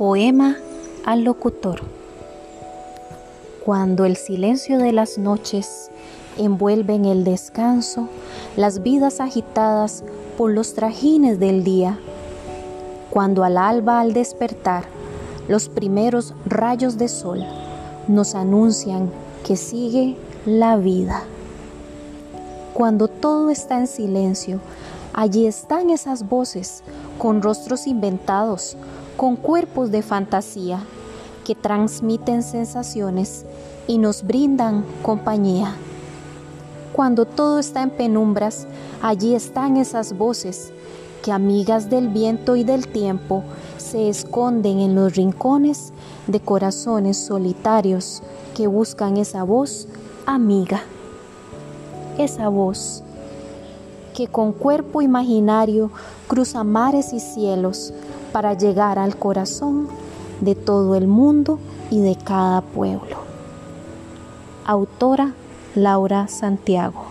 Poema al locutor. Cuando el silencio de las noches envuelve en el descanso las vidas agitadas por los trajines del día, cuando al alba al despertar los primeros rayos de sol nos anuncian que sigue la vida. Cuando todo está en silencio, allí están esas voces con rostros inventados, con cuerpos de fantasía que transmiten sensaciones y nos brindan compañía. Cuando todo está en penumbras, allí están esas voces que amigas del viento y del tiempo se esconden en los rincones de corazones solitarios que buscan esa voz amiga. Esa voz que con cuerpo imaginario cruza mares y cielos para llegar al corazón de todo el mundo y de cada pueblo. Autora Laura Santiago.